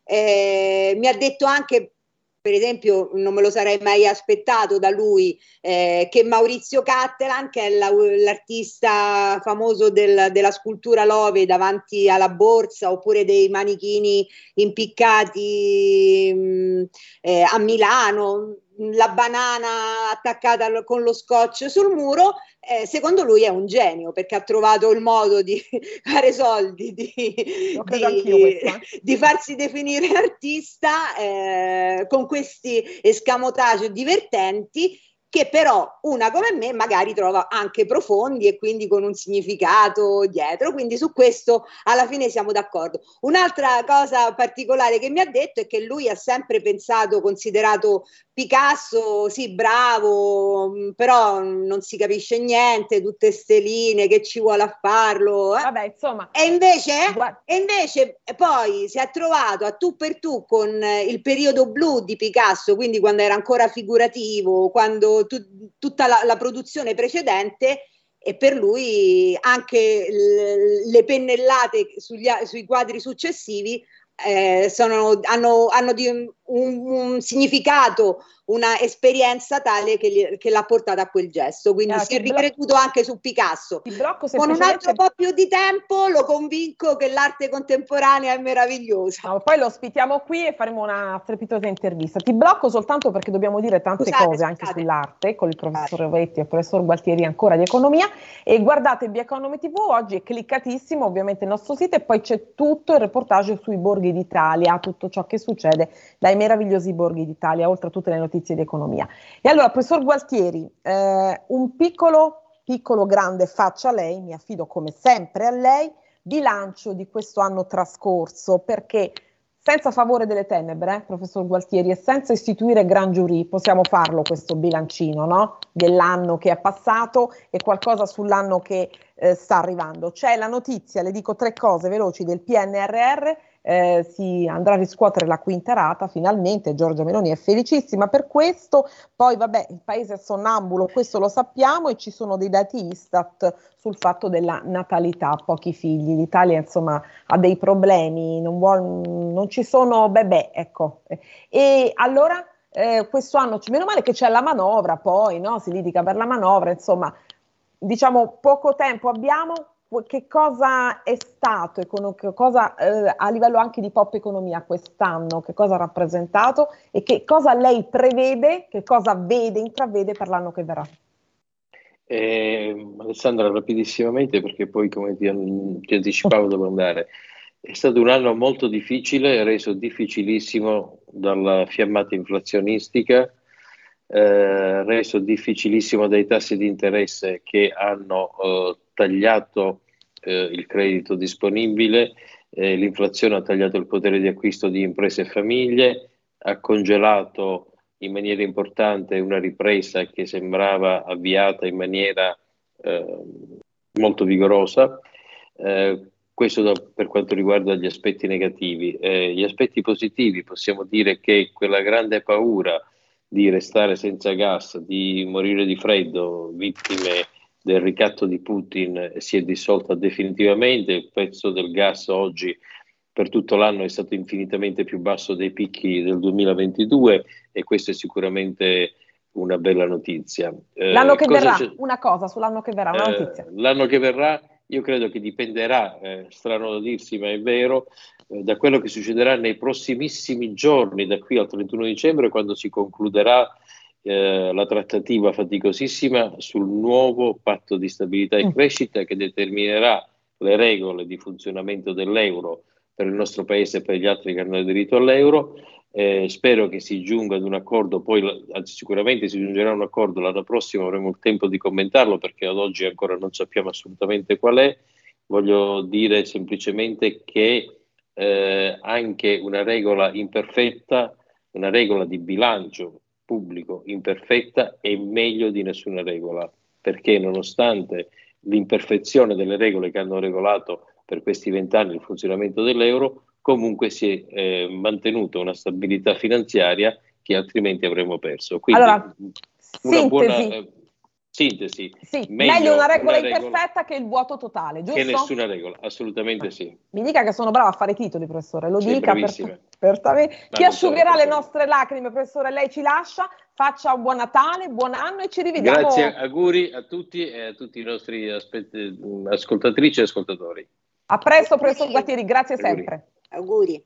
Eh, mi ha detto anche, per esempio, non me lo sarei mai aspettato da lui, eh, che Maurizio Cattelan, che è la- l'artista famoso del- della scultura Love davanti alla borsa, oppure dei manichini impiccati mh, eh, a Milano, la banana attaccata con lo scotch sul muro, eh, secondo lui è un genio perché ha trovato il modo di fare soldi, di, di- eh. di farsi definire artista eh, con questi escamotage divertenti che però una come me magari trova anche profondi e quindi con un significato dietro, quindi su questo alla fine siamo d'accordo. Un'altra cosa particolare che mi ha detto è che lui ha sempre pensato, considerato Picasso, sì, bravo, mh, però non si capisce niente, tutte ste linee, che ci vuole a farlo. eh. Vabbè, insomma, E invece, e invece poi si è trovato a tu per tu con il periodo blu di Picasso, quindi quando era ancora figurativo, quando tu- tutta la, la produzione precedente, e per lui anche l- le pennellate sugli sui quadri successivi eh, sono- hanno, hanno un, un significato, una esperienza tale che, gli- che l'ha portata a quel gesto. Quindi Ah, si è ricreduto anche su Picasso. ti blocco Con un semplicemente... altro po' più di tempo lo convinco che l'arte contemporanea è meravigliosa. No, poi lo ospitiamo qui e faremo una strepitosa intervista. Ti blocco soltanto perché dobbiamo dire tante Scusate, cose anche scusate. sull'arte con il professor Ovetti e il professor Gualtieri ancora di economia. E guardate Via Economy TV, oggi è cliccatissimo ovviamente il nostro sito e poi c'è tutto il reportage sui borghi d'Italia, tutto ciò che succede dai meravigliosi borghi d'Italia, oltre a tutte le notizie di economia. E allora, professor Gualtieri, eh, un piccolo, piccolo, grande faccia a lei, mi affido come sempre a lei, bilancio di questo anno trascorso, perché senza favore delle tenebre, eh, professor Gualtieri, e senza istituire gran giurì, possiamo farlo questo bilancino no? dell'anno che è passato e qualcosa sull'anno che eh, sta arrivando. C'è la notizia, le dico tre cose veloci, del PNRR, eh, si andrà a riscuotere la quinta rata finalmente, Giorgia Meloni è felicissima per questo, poi vabbè il paese è sonnambulo, questo lo sappiamo e ci sono dei dati Istat sul fatto della natalità, pochi figli, l'Italia insomma ha dei problemi, non, vuol, non ci sono bebè, ecco. E allora eh, questo anno, meno male che c'è la manovra, poi no? si litiga per la manovra, insomma diciamo poco tempo abbiamo, che cosa è stato cosa, eh, a livello anche di pop economia quest'anno, che cosa ha rappresentato e che cosa lei prevede, che cosa vede, intravede per l'anno che verrà? Eh, Alessandra, rapidissimamente perché poi come ti, ti anticipavo devo andare. È stato un anno molto difficile, reso difficilissimo dalla fiammata inflazionistica, eh, reso difficilissimo dai tassi di interesse che hanno eh, tagliato eh, il credito disponibile, eh, l'inflazione ha tagliato il potere di acquisto di imprese e famiglie, ha congelato in maniera importante una ripresa che sembrava avviata in maniera eh, molto vigorosa. Eh, questo da, per quanto riguarda gli aspetti negativi. Gli aspetti positivi possiamo dire che quella grande paura di restare senza gas, di morire di freddo, vittime del ricatto di Putin, si è dissolta definitivamente. Il prezzo del gas oggi per tutto l'anno è stato infinitamente più basso dei picchi del 2022 e questa è sicuramente una bella notizia. Eh, l'anno che verrà, c'è? una cosa sull'anno che verrà, una eh, notizia. L'anno che verrà io credo che dipenderà, eh, strano da dirsi ma è vero, eh, da quello che succederà nei prossimissimi giorni, da qui al 31 dicembre, quando si concluderà eh, la trattativa faticosissima sul nuovo patto di stabilità e mm. crescita che determinerà le regole di funzionamento dell'euro per il nostro paese e per gli altri che hanno aderito all'euro. Eh, spero che si giunga ad un accordo, poi anzi, sicuramente si giungerà a un accordo l'anno prossimo, avremo il tempo di commentarlo perché ad oggi ancora non sappiamo assolutamente qual è. Voglio dire semplicemente che eh, anche una regola imperfetta, una regola di bilancio pubblico imperfetta è meglio di nessuna regola, perché nonostante l'imperfezione delle regole che hanno regolato per questi vent'anni il funzionamento dell'euro, comunque si è eh, mantenuta una stabilità finanziaria che altrimenti avremmo perso. Quindi allora, una sintesi. buona eh, sintesi. Sì, meglio, meglio una regola una imperfetta regola che il vuoto totale, giusto? Che nessuna regola, assolutamente ah. sì. Mi dica che sono brava a fare titoli, professore, lo sì, dica per, per, Chi asciugherà le nostre lacrime, professore, lei ci lascia, faccia un buon Natale, buon anno e ci rivediamo. Grazie, auguri a tutti e a tutti i nostri ascoltatrici e ascoltatori. A presto, professor Guattieri, grazie auguri. sempre. Auguri.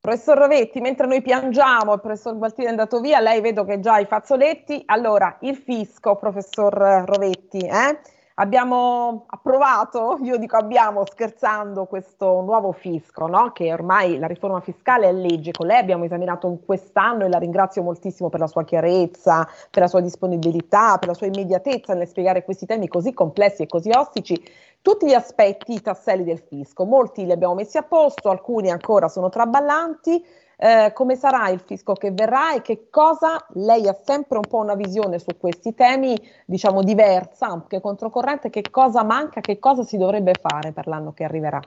Professor Rovetti, mentre noi piangiamo, il professor Gualtieri è andato via, lei vedo che già i fazzoletti. Allora, il fisco, professor Rovetti, eh? abbiamo approvato, io dico abbiamo scherzando, questo nuovo fisco, no? che ormai la riforma fiscale è legge, con lei abbiamo esaminato in quest'anno e la ringrazio moltissimo per la sua chiarezza, per la sua disponibilità, per la sua immediatezza nel spiegare questi temi così complessi e così ostici tutti gli aspetti, i tasselli del fisco. Molti li abbiamo messi a posto, alcuni ancora sono traballanti. Eh, come sarà il fisco che verrà e che cosa lei ha sempre un po' una visione su questi temi, diciamo diversa, anche controcorrente, che cosa manca, che cosa si dovrebbe fare per l'anno che arriverà?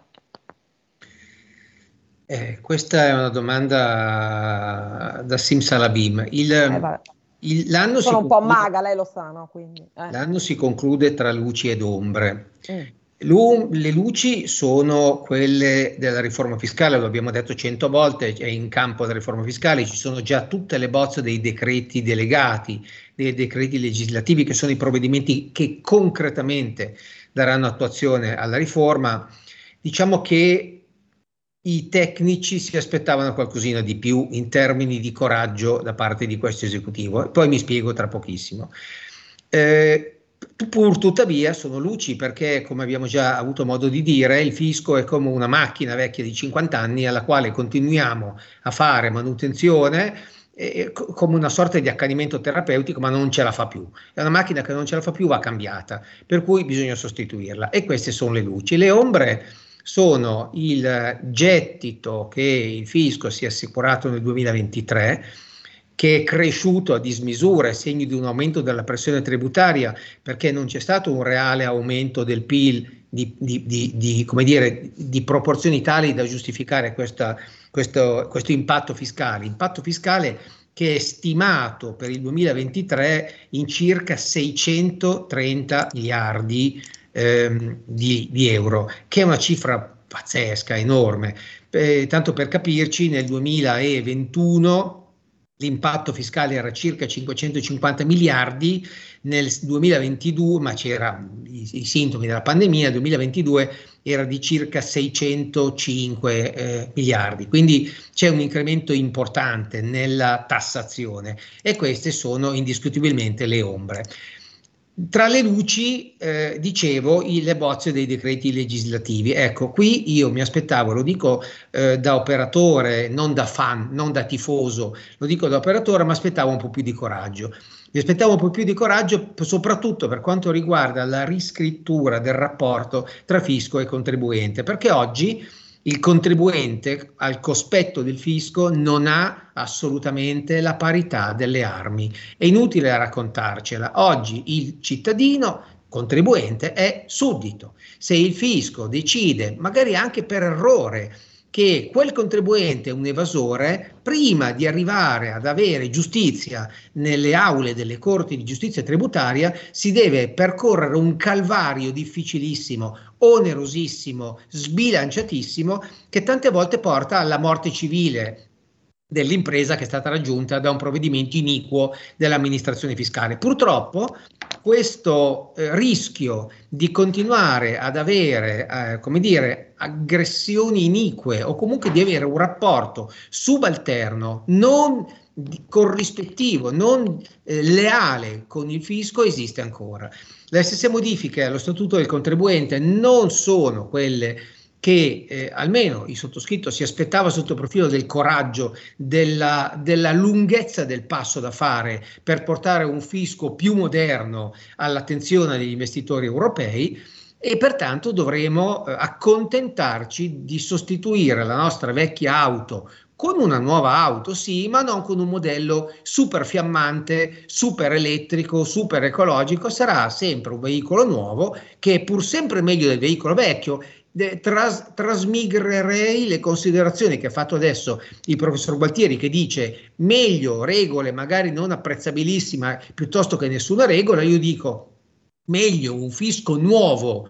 Eh, questa è una domanda da simsalabim. Il, eh, il, l'anno Sono un conclude, po' maga, lei lo sa, no? Quindi, eh. L'anno si conclude tra luci ed ombre. Mm. Le luci sono quelle della riforma fiscale, lo abbiamo detto cento volte, è in campo della riforma fiscale, ci sono già tutte le bozze dei decreti delegati, dei decreti legislativi che sono i provvedimenti che concretamente daranno attuazione alla riforma. Diciamo che i tecnici si aspettavano qualcosina di più in termini di coraggio da parte di questo esecutivo, poi mi spiego tra pochissimo. Eh, Pur tuttavia sono luci perché, come abbiamo già avuto modo di dire, il fisco è come una macchina vecchia di 50 anni alla quale continuiamo a fare manutenzione eh, come una sorta di accanimento terapeutico, ma non ce la fa più. È una macchina che non ce la fa più, va cambiata, per cui bisogna sostituirla. E queste sono le luci. Le ombre sono il gettito che il fisco si è assicurato nel 2023 che è cresciuto a dismisura, segno di un aumento della pressione tributaria, perché non c'è stato un reale aumento del PIL di, di, di, di dire, proporzioni tali da giustificare questa, questo, questo impatto fiscale. Impatto fiscale che è stimato per il 2023 in circa 630 miliardi ehm, di, di, euro, che è una cifra pazzesca, enorme. Eh, tanto per capirci, nel 2021 l'impatto fiscale era circa 550 miliardi, nel 2022, ma c'era i, i sintomi della pandemia, nel 2022 era di circa 605 eh, miliardi, quindi c'è un incremento importante nella tassazione e queste sono indiscutibilmente le ombre. Tra le luci, eh, dicevo, le bozze dei decreti legislativi. Ecco, qui io mi aspettavo, lo dico eh, da operatore, non da fan, non da tifoso, lo dico da operatore, ma aspettavo un po' più di coraggio. Mi aspettavo un po' più di coraggio, soprattutto per quanto riguarda la riscrittura del rapporto tra fisco e contribuente, perché oggi il contribuente al cospetto del fisco non ha assolutamente la parità delle armi. È inutile raccontarcela. Oggi il cittadino contribuente è suddito. Se il fisco decide, magari anche per errore, che quel contribuente un evasore, prima di arrivare ad avere giustizia nelle aule delle corti di giustizia tributaria, si deve percorrere un calvario difficilissimo, onerosissimo, sbilanciatissimo, che tante volte porta alla morte civile dell'impresa che è stata raggiunta da un provvedimento iniquo dell'amministrazione fiscale. Purtroppo questo eh, rischio di continuare ad avere, eh, come dire, aggressioni inique o comunque di avere un rapporto subalterno non corrispettivo, non eh, leale con il fisco esiste ancora. Le stesse modifiche allo statuto del contribuente non sono quelle che eh, almeno il sottoscritto si aspettava sotto il profilo del coraggio, della, della, lunghezza del passo da fare per portare un fisco più moderno all'attenzione degli investitori europei e pertanto dovremo eh, accontentarci di sostituire la nostra vecchia auto con una nuova auto, sì, ma non con un modello super fiammante, super elettrico, super ecologico, sarà sempre un veicolo nuovo che è pur sempre meglio del veicolo vecchio. Tras, trasmigrerei le considerazioni che ha fatto adesso il professor Gualtieri che dice meglio regole magari non apprezzabilissime piuttosto che nessuna regola, io dico meglio un fisco nuovo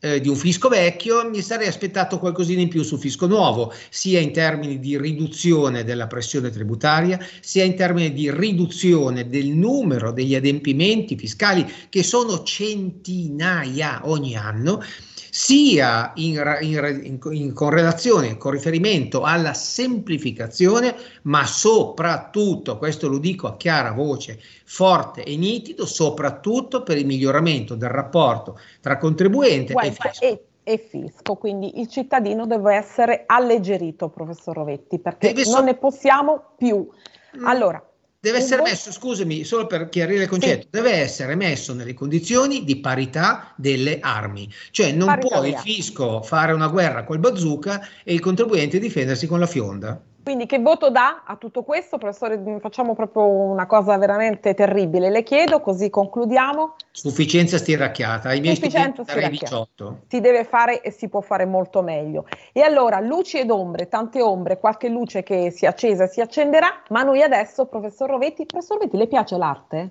eh, di un fisco vecchio, mi sarei aspettato qualcosina in più sul fisco nuovo, sia in termini di riduzione della pressione tributaria, sia in termini di riduzione del numero degli adempimenti fiscali che sono centinaia ogni anno sia in, in, in, correlazione, con riferimento alla semplificazione, ma soprattutto, questo lo dico a chiara voce, forte e nitido, soprattutto per il miglioramento del rapporto tra contribuente e fisco. E, e fisco. Quindi il cittadino deve essere alleggerito, professor Rovetti, perché deve non so- ne possiamo più. Mm. Allora, Deve essere messo, scusami, solo per chiarire il concetto, sì. deve essere messo nelle condizioni di parità delle armi. Cioè non parità può il fisco fare una guerra col bazooka e il contribuente difendersi con la fionda. Quindi che voto dà a tutto questo? Professore, facciamo proprio una cosa veramente terribile. Le chiedo, così concludiamo. Sufficienza stiracchiata, ai miei Sufficienza studenti 18. Si deve fare e si può fare molto meglio. E allora, luci ed ombre, tante ombre, qualche luce che si è accesa e si accenderà, ma noi adesso, professor Rovetti, professor Rovetti, le piace l'arte?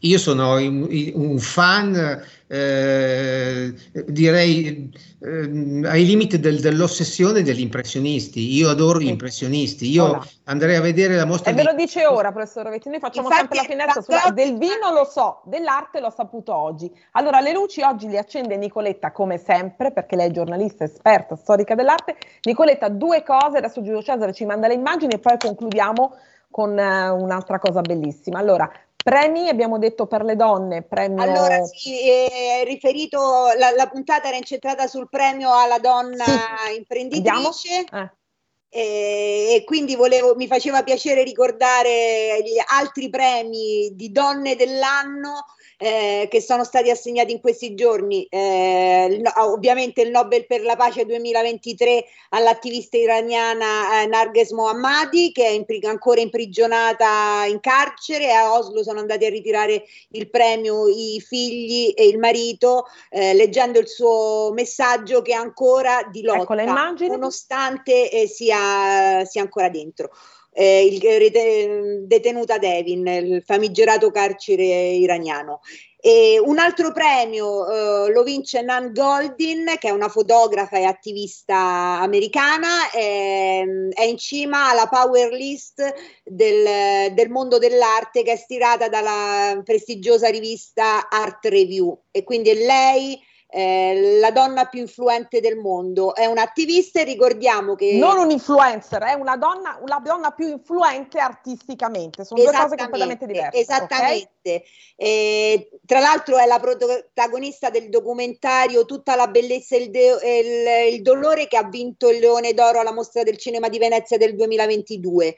Io sono un fan, eh, direi, eh, ai limiti del, dell'ossessione degli impressionisti. Io adoro gli impressionisti. Io andrei a vedere la mostra. E ve lo dice ora, professor Rovetti. Noi facciamo Infatti, sempre la finestra sulla, del vino, lo so, dell'arte l'ho saputo oggi. Allora, le luci oggi le accende Nicoletta come sempre, perché lei è giornalista esperta, storica dell'arte. Nicoletta, due cose. Adesso Giulio Cesare ci manda le immagini e poi concludiamo con uh, un'altra cosa bellissima. Allora, Premi, abbiamo detto per le donne, premio... Allora sì, è riferito, la, la puntata era incentrata sul premio alla donna sì. imprenditrice. Eh. E, e, quindi volevo, mi faceva piacere ricordare gli altri premi di donne dell'anno eh, che sono stati assegnati in questi giorni. Eh, ovviamente il Nobel per la pace 2023 all'attivista iraniana eh, Narges Mohammadi che è in, ancora imprigionata in carcere. A Oslo sono andati a ritirare il premio i figli e il marito eh, leggendo il suo messaggio che è ancora di lotta nonostante eh, sia, sia ancora dentro eh, il detenuta Devin, il famigerato carcere iraniano. E un altro premio eh, lo vince Nan Goldin, che è una fotografa e attivista americana, è, è in cima alla power list del, del, mondo dell'arte che è stirata dalla prestigiosa rivista Art Review. E quindi è lei eh, la donna più influente del mondo, è un'attivista e ricordiamo che... Non un influencer, è una donna, una donna più influente artisticamente, sono due cose completamente diverse. Esattamente, okay? eh, tra l'altro è la protagonista del documentario Tutta la bellezza e il, de- il, il dolore che ha vinto il Leone d'Oro alla Mostra del Cinema di Venezia del 2022.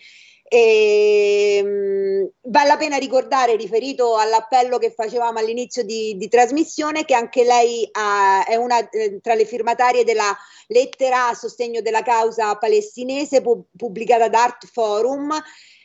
E, ehm, vale la pena ricordare, riferito all'appello che facevamo all'inizio di, di trasmissione, che anche lei ha, è una eh, tra le firmatarie della lettera a sostegno della causa palestinese pu- pubblicata da Art Forum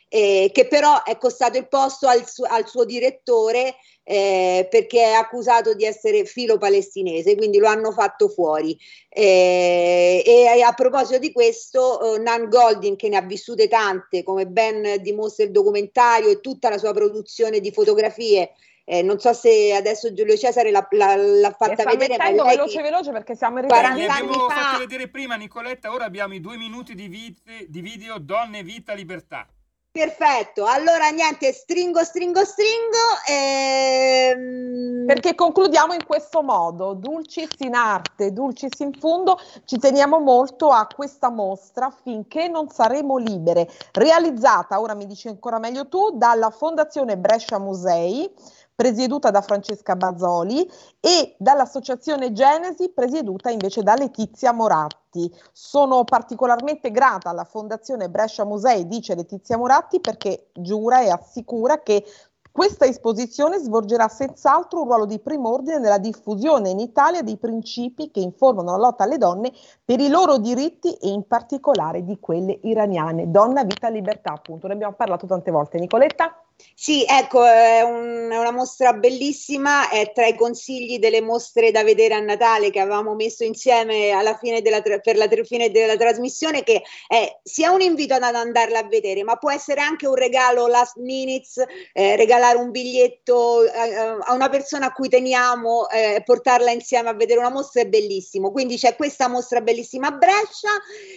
eh, che però è costato il posto al, su- al suo direttore eh, perché è accusato di essere filo palestinese, quindi lo hanno fatto fuori. Eh, e a proposito di questo, eh, Nan Goldin, che ne ha vissute tante, come ben dimostra il documentario e tutta la sua produzione di fotografie, eh, non so se adesso Giulio Cesare l'ha, l'ha, l'ha fatta vedere. Ma lei veloce, veloce perché siamo arrivati. 40 anni fa. fatto vedere prima, Nicoletta. Ora abbiamo i due minuti di, vite, di video Donne, Vita, Libertà. Perfetto, allora niente, stringo, stringo, stringo. Ehm, perché concludiamo in questo modo, dulcis in arte, dulcis in fondo, ci teniamo molto a questa mostra finché non saremo libere, realizzata, ora mi dici ancora meglio tu, dalla Fondazione Brescia Musei, presieduta da Francesca Bazzoli e dall'Associazione Genesi, presieduta invece da Letizia Moratti. Sono particolarmente grata alla Fondazione Brescia Musei, dice Letizia Moratti, perché giura e assicura che questa esposizione svolgerà senz'altro un ruolo di prim'ordine nella diffusione in Italia dei principi che informano la lotta alle donne per i loro diritti e in particolare di quelle iraniane. Donna, vita, libertà, appunto. Ne abbiamo parlato tante volte. Nicoletta? Sì, ecco, è, un, è, una mostra bellissima, è tra i consigli delle mostre da vedere a Natale che avevamo messo insieme alla fine della, per la fine della trasmissione, che è sia un invito ad andarla a vedere, ma può essere anche un regalo last minutes, eh, regalare un biglietto eh, a una persona a cui teniamo, eh, portarla insieme a vedere una mostra, è bellissimo. Quindi c'è questa mostra bellissima a Brescia,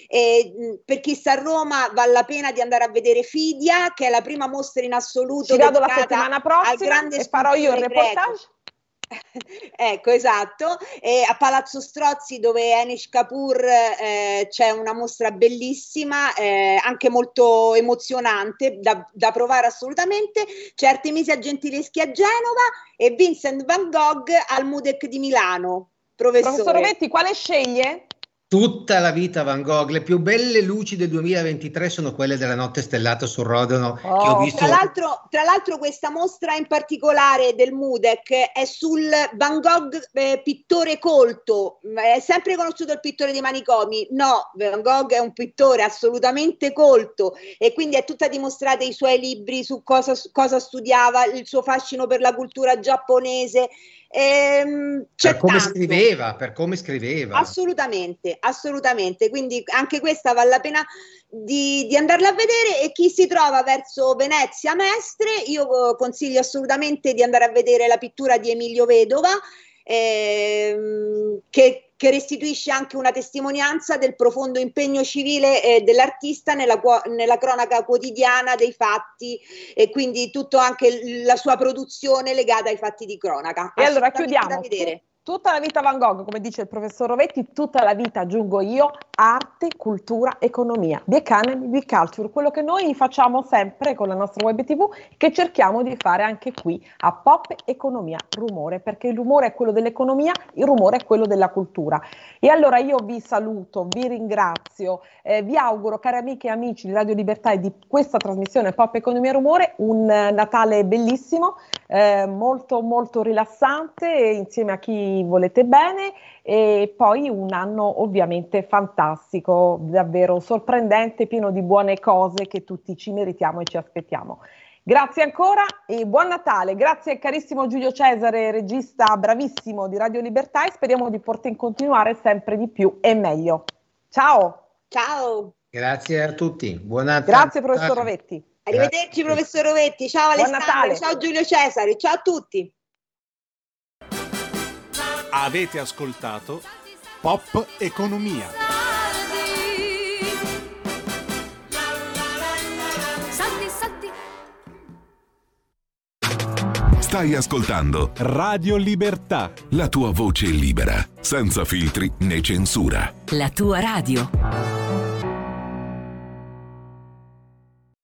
e per chi sta a Roma vale la pena di andare a vedere Fidia, che è la prima mostra in assoluto Ci vado la settimana prossima e farò io il reportage. ecco, esatto. E a Palazzo Strozzi, dove Enish Kapoor eh, c'è una mostra bellissima, eh, anche molto emozionante, da, da, provare assolutamente. C'è Artemisia Gentileschi a Genova e Vincent Van Gogh al Mudec di Milano. Professore, Professor Rovetti, quale sceglie? Tutta la vita Van Gogh, le più belle luci del 2023 sono quelle della notte stellata sul Rodano oh, che ho visto. Tra l'altro, tra l'altro, questa mostra in particolare del Mudec è sul Van Gogh eh, pittore colto, è sempre conosciuto il pittore dei manicomi, no, Van Gogh è un pittore assolutamente colto e quindi è tutta dimostrata i suoi libri su cosa, cosa studiava, il suo fascino per la cultura giapponese Ehm, per come tanto. scriveva, per come scriveva. Assolutamente, assolutamente. Quindi anche questa vale la pena di, di, andarla a vedere e chi si trova verso Venezia Mestre, io consiglio assolutamente di andare a vedere la pittura di Emilio Vedova, ehm, che che restituisce anche una testimonianza del profondo impegno civile eh, dell'artista nella, nella, cronaca quotidiana dei fatti e quindi tutta anche la sua produzione legata ai fatti di cronaca. E allora chiudiamo. Da vedere. Tutta la vita Van Gogh, come dice il professor Rovetti, tutta la vita, aggiungo io, arte, cultura, economia, the economy, the culture, quello che noi facciamo sempre con la nostra web tv, che cerchiamo di fare anche qui a Pop Economia Rumore, perché il rumore è quello dell'economia, il rumore è quello della cultura. E allora io vi saluto, vi ringrazio, eh, vi auguro, cari amiche e amici di Radio Libertà e di questa trasmissione Pop Economia Rumore, un eh, Natale bellissimo, eh, molto molto rilassante, insieme a chi volete bene e poi un anno ovviamente fantastico, davvero sorprendente, pieno di buone cose che tutti ci meritiamo e ci aspettiamo. Grazie ancora e buon Natale, grazie carissimo Giulio Cesare, regista bravissimo di Radio Libertà e speriamo di poter continuare sempre di più e meglio. Ciao! Ciao! Grazie a tutti, buon Natale. Grazie professor Rovetti. Arrivederci professor Rovetti, ciao Alessandro, ciao Giulio Cesare, ciao a tutti. Avete ascoltato Pop Economia. Stai ascoltando Radio Libertà. La tua voce libera, senza filtri né censura. La tua radio.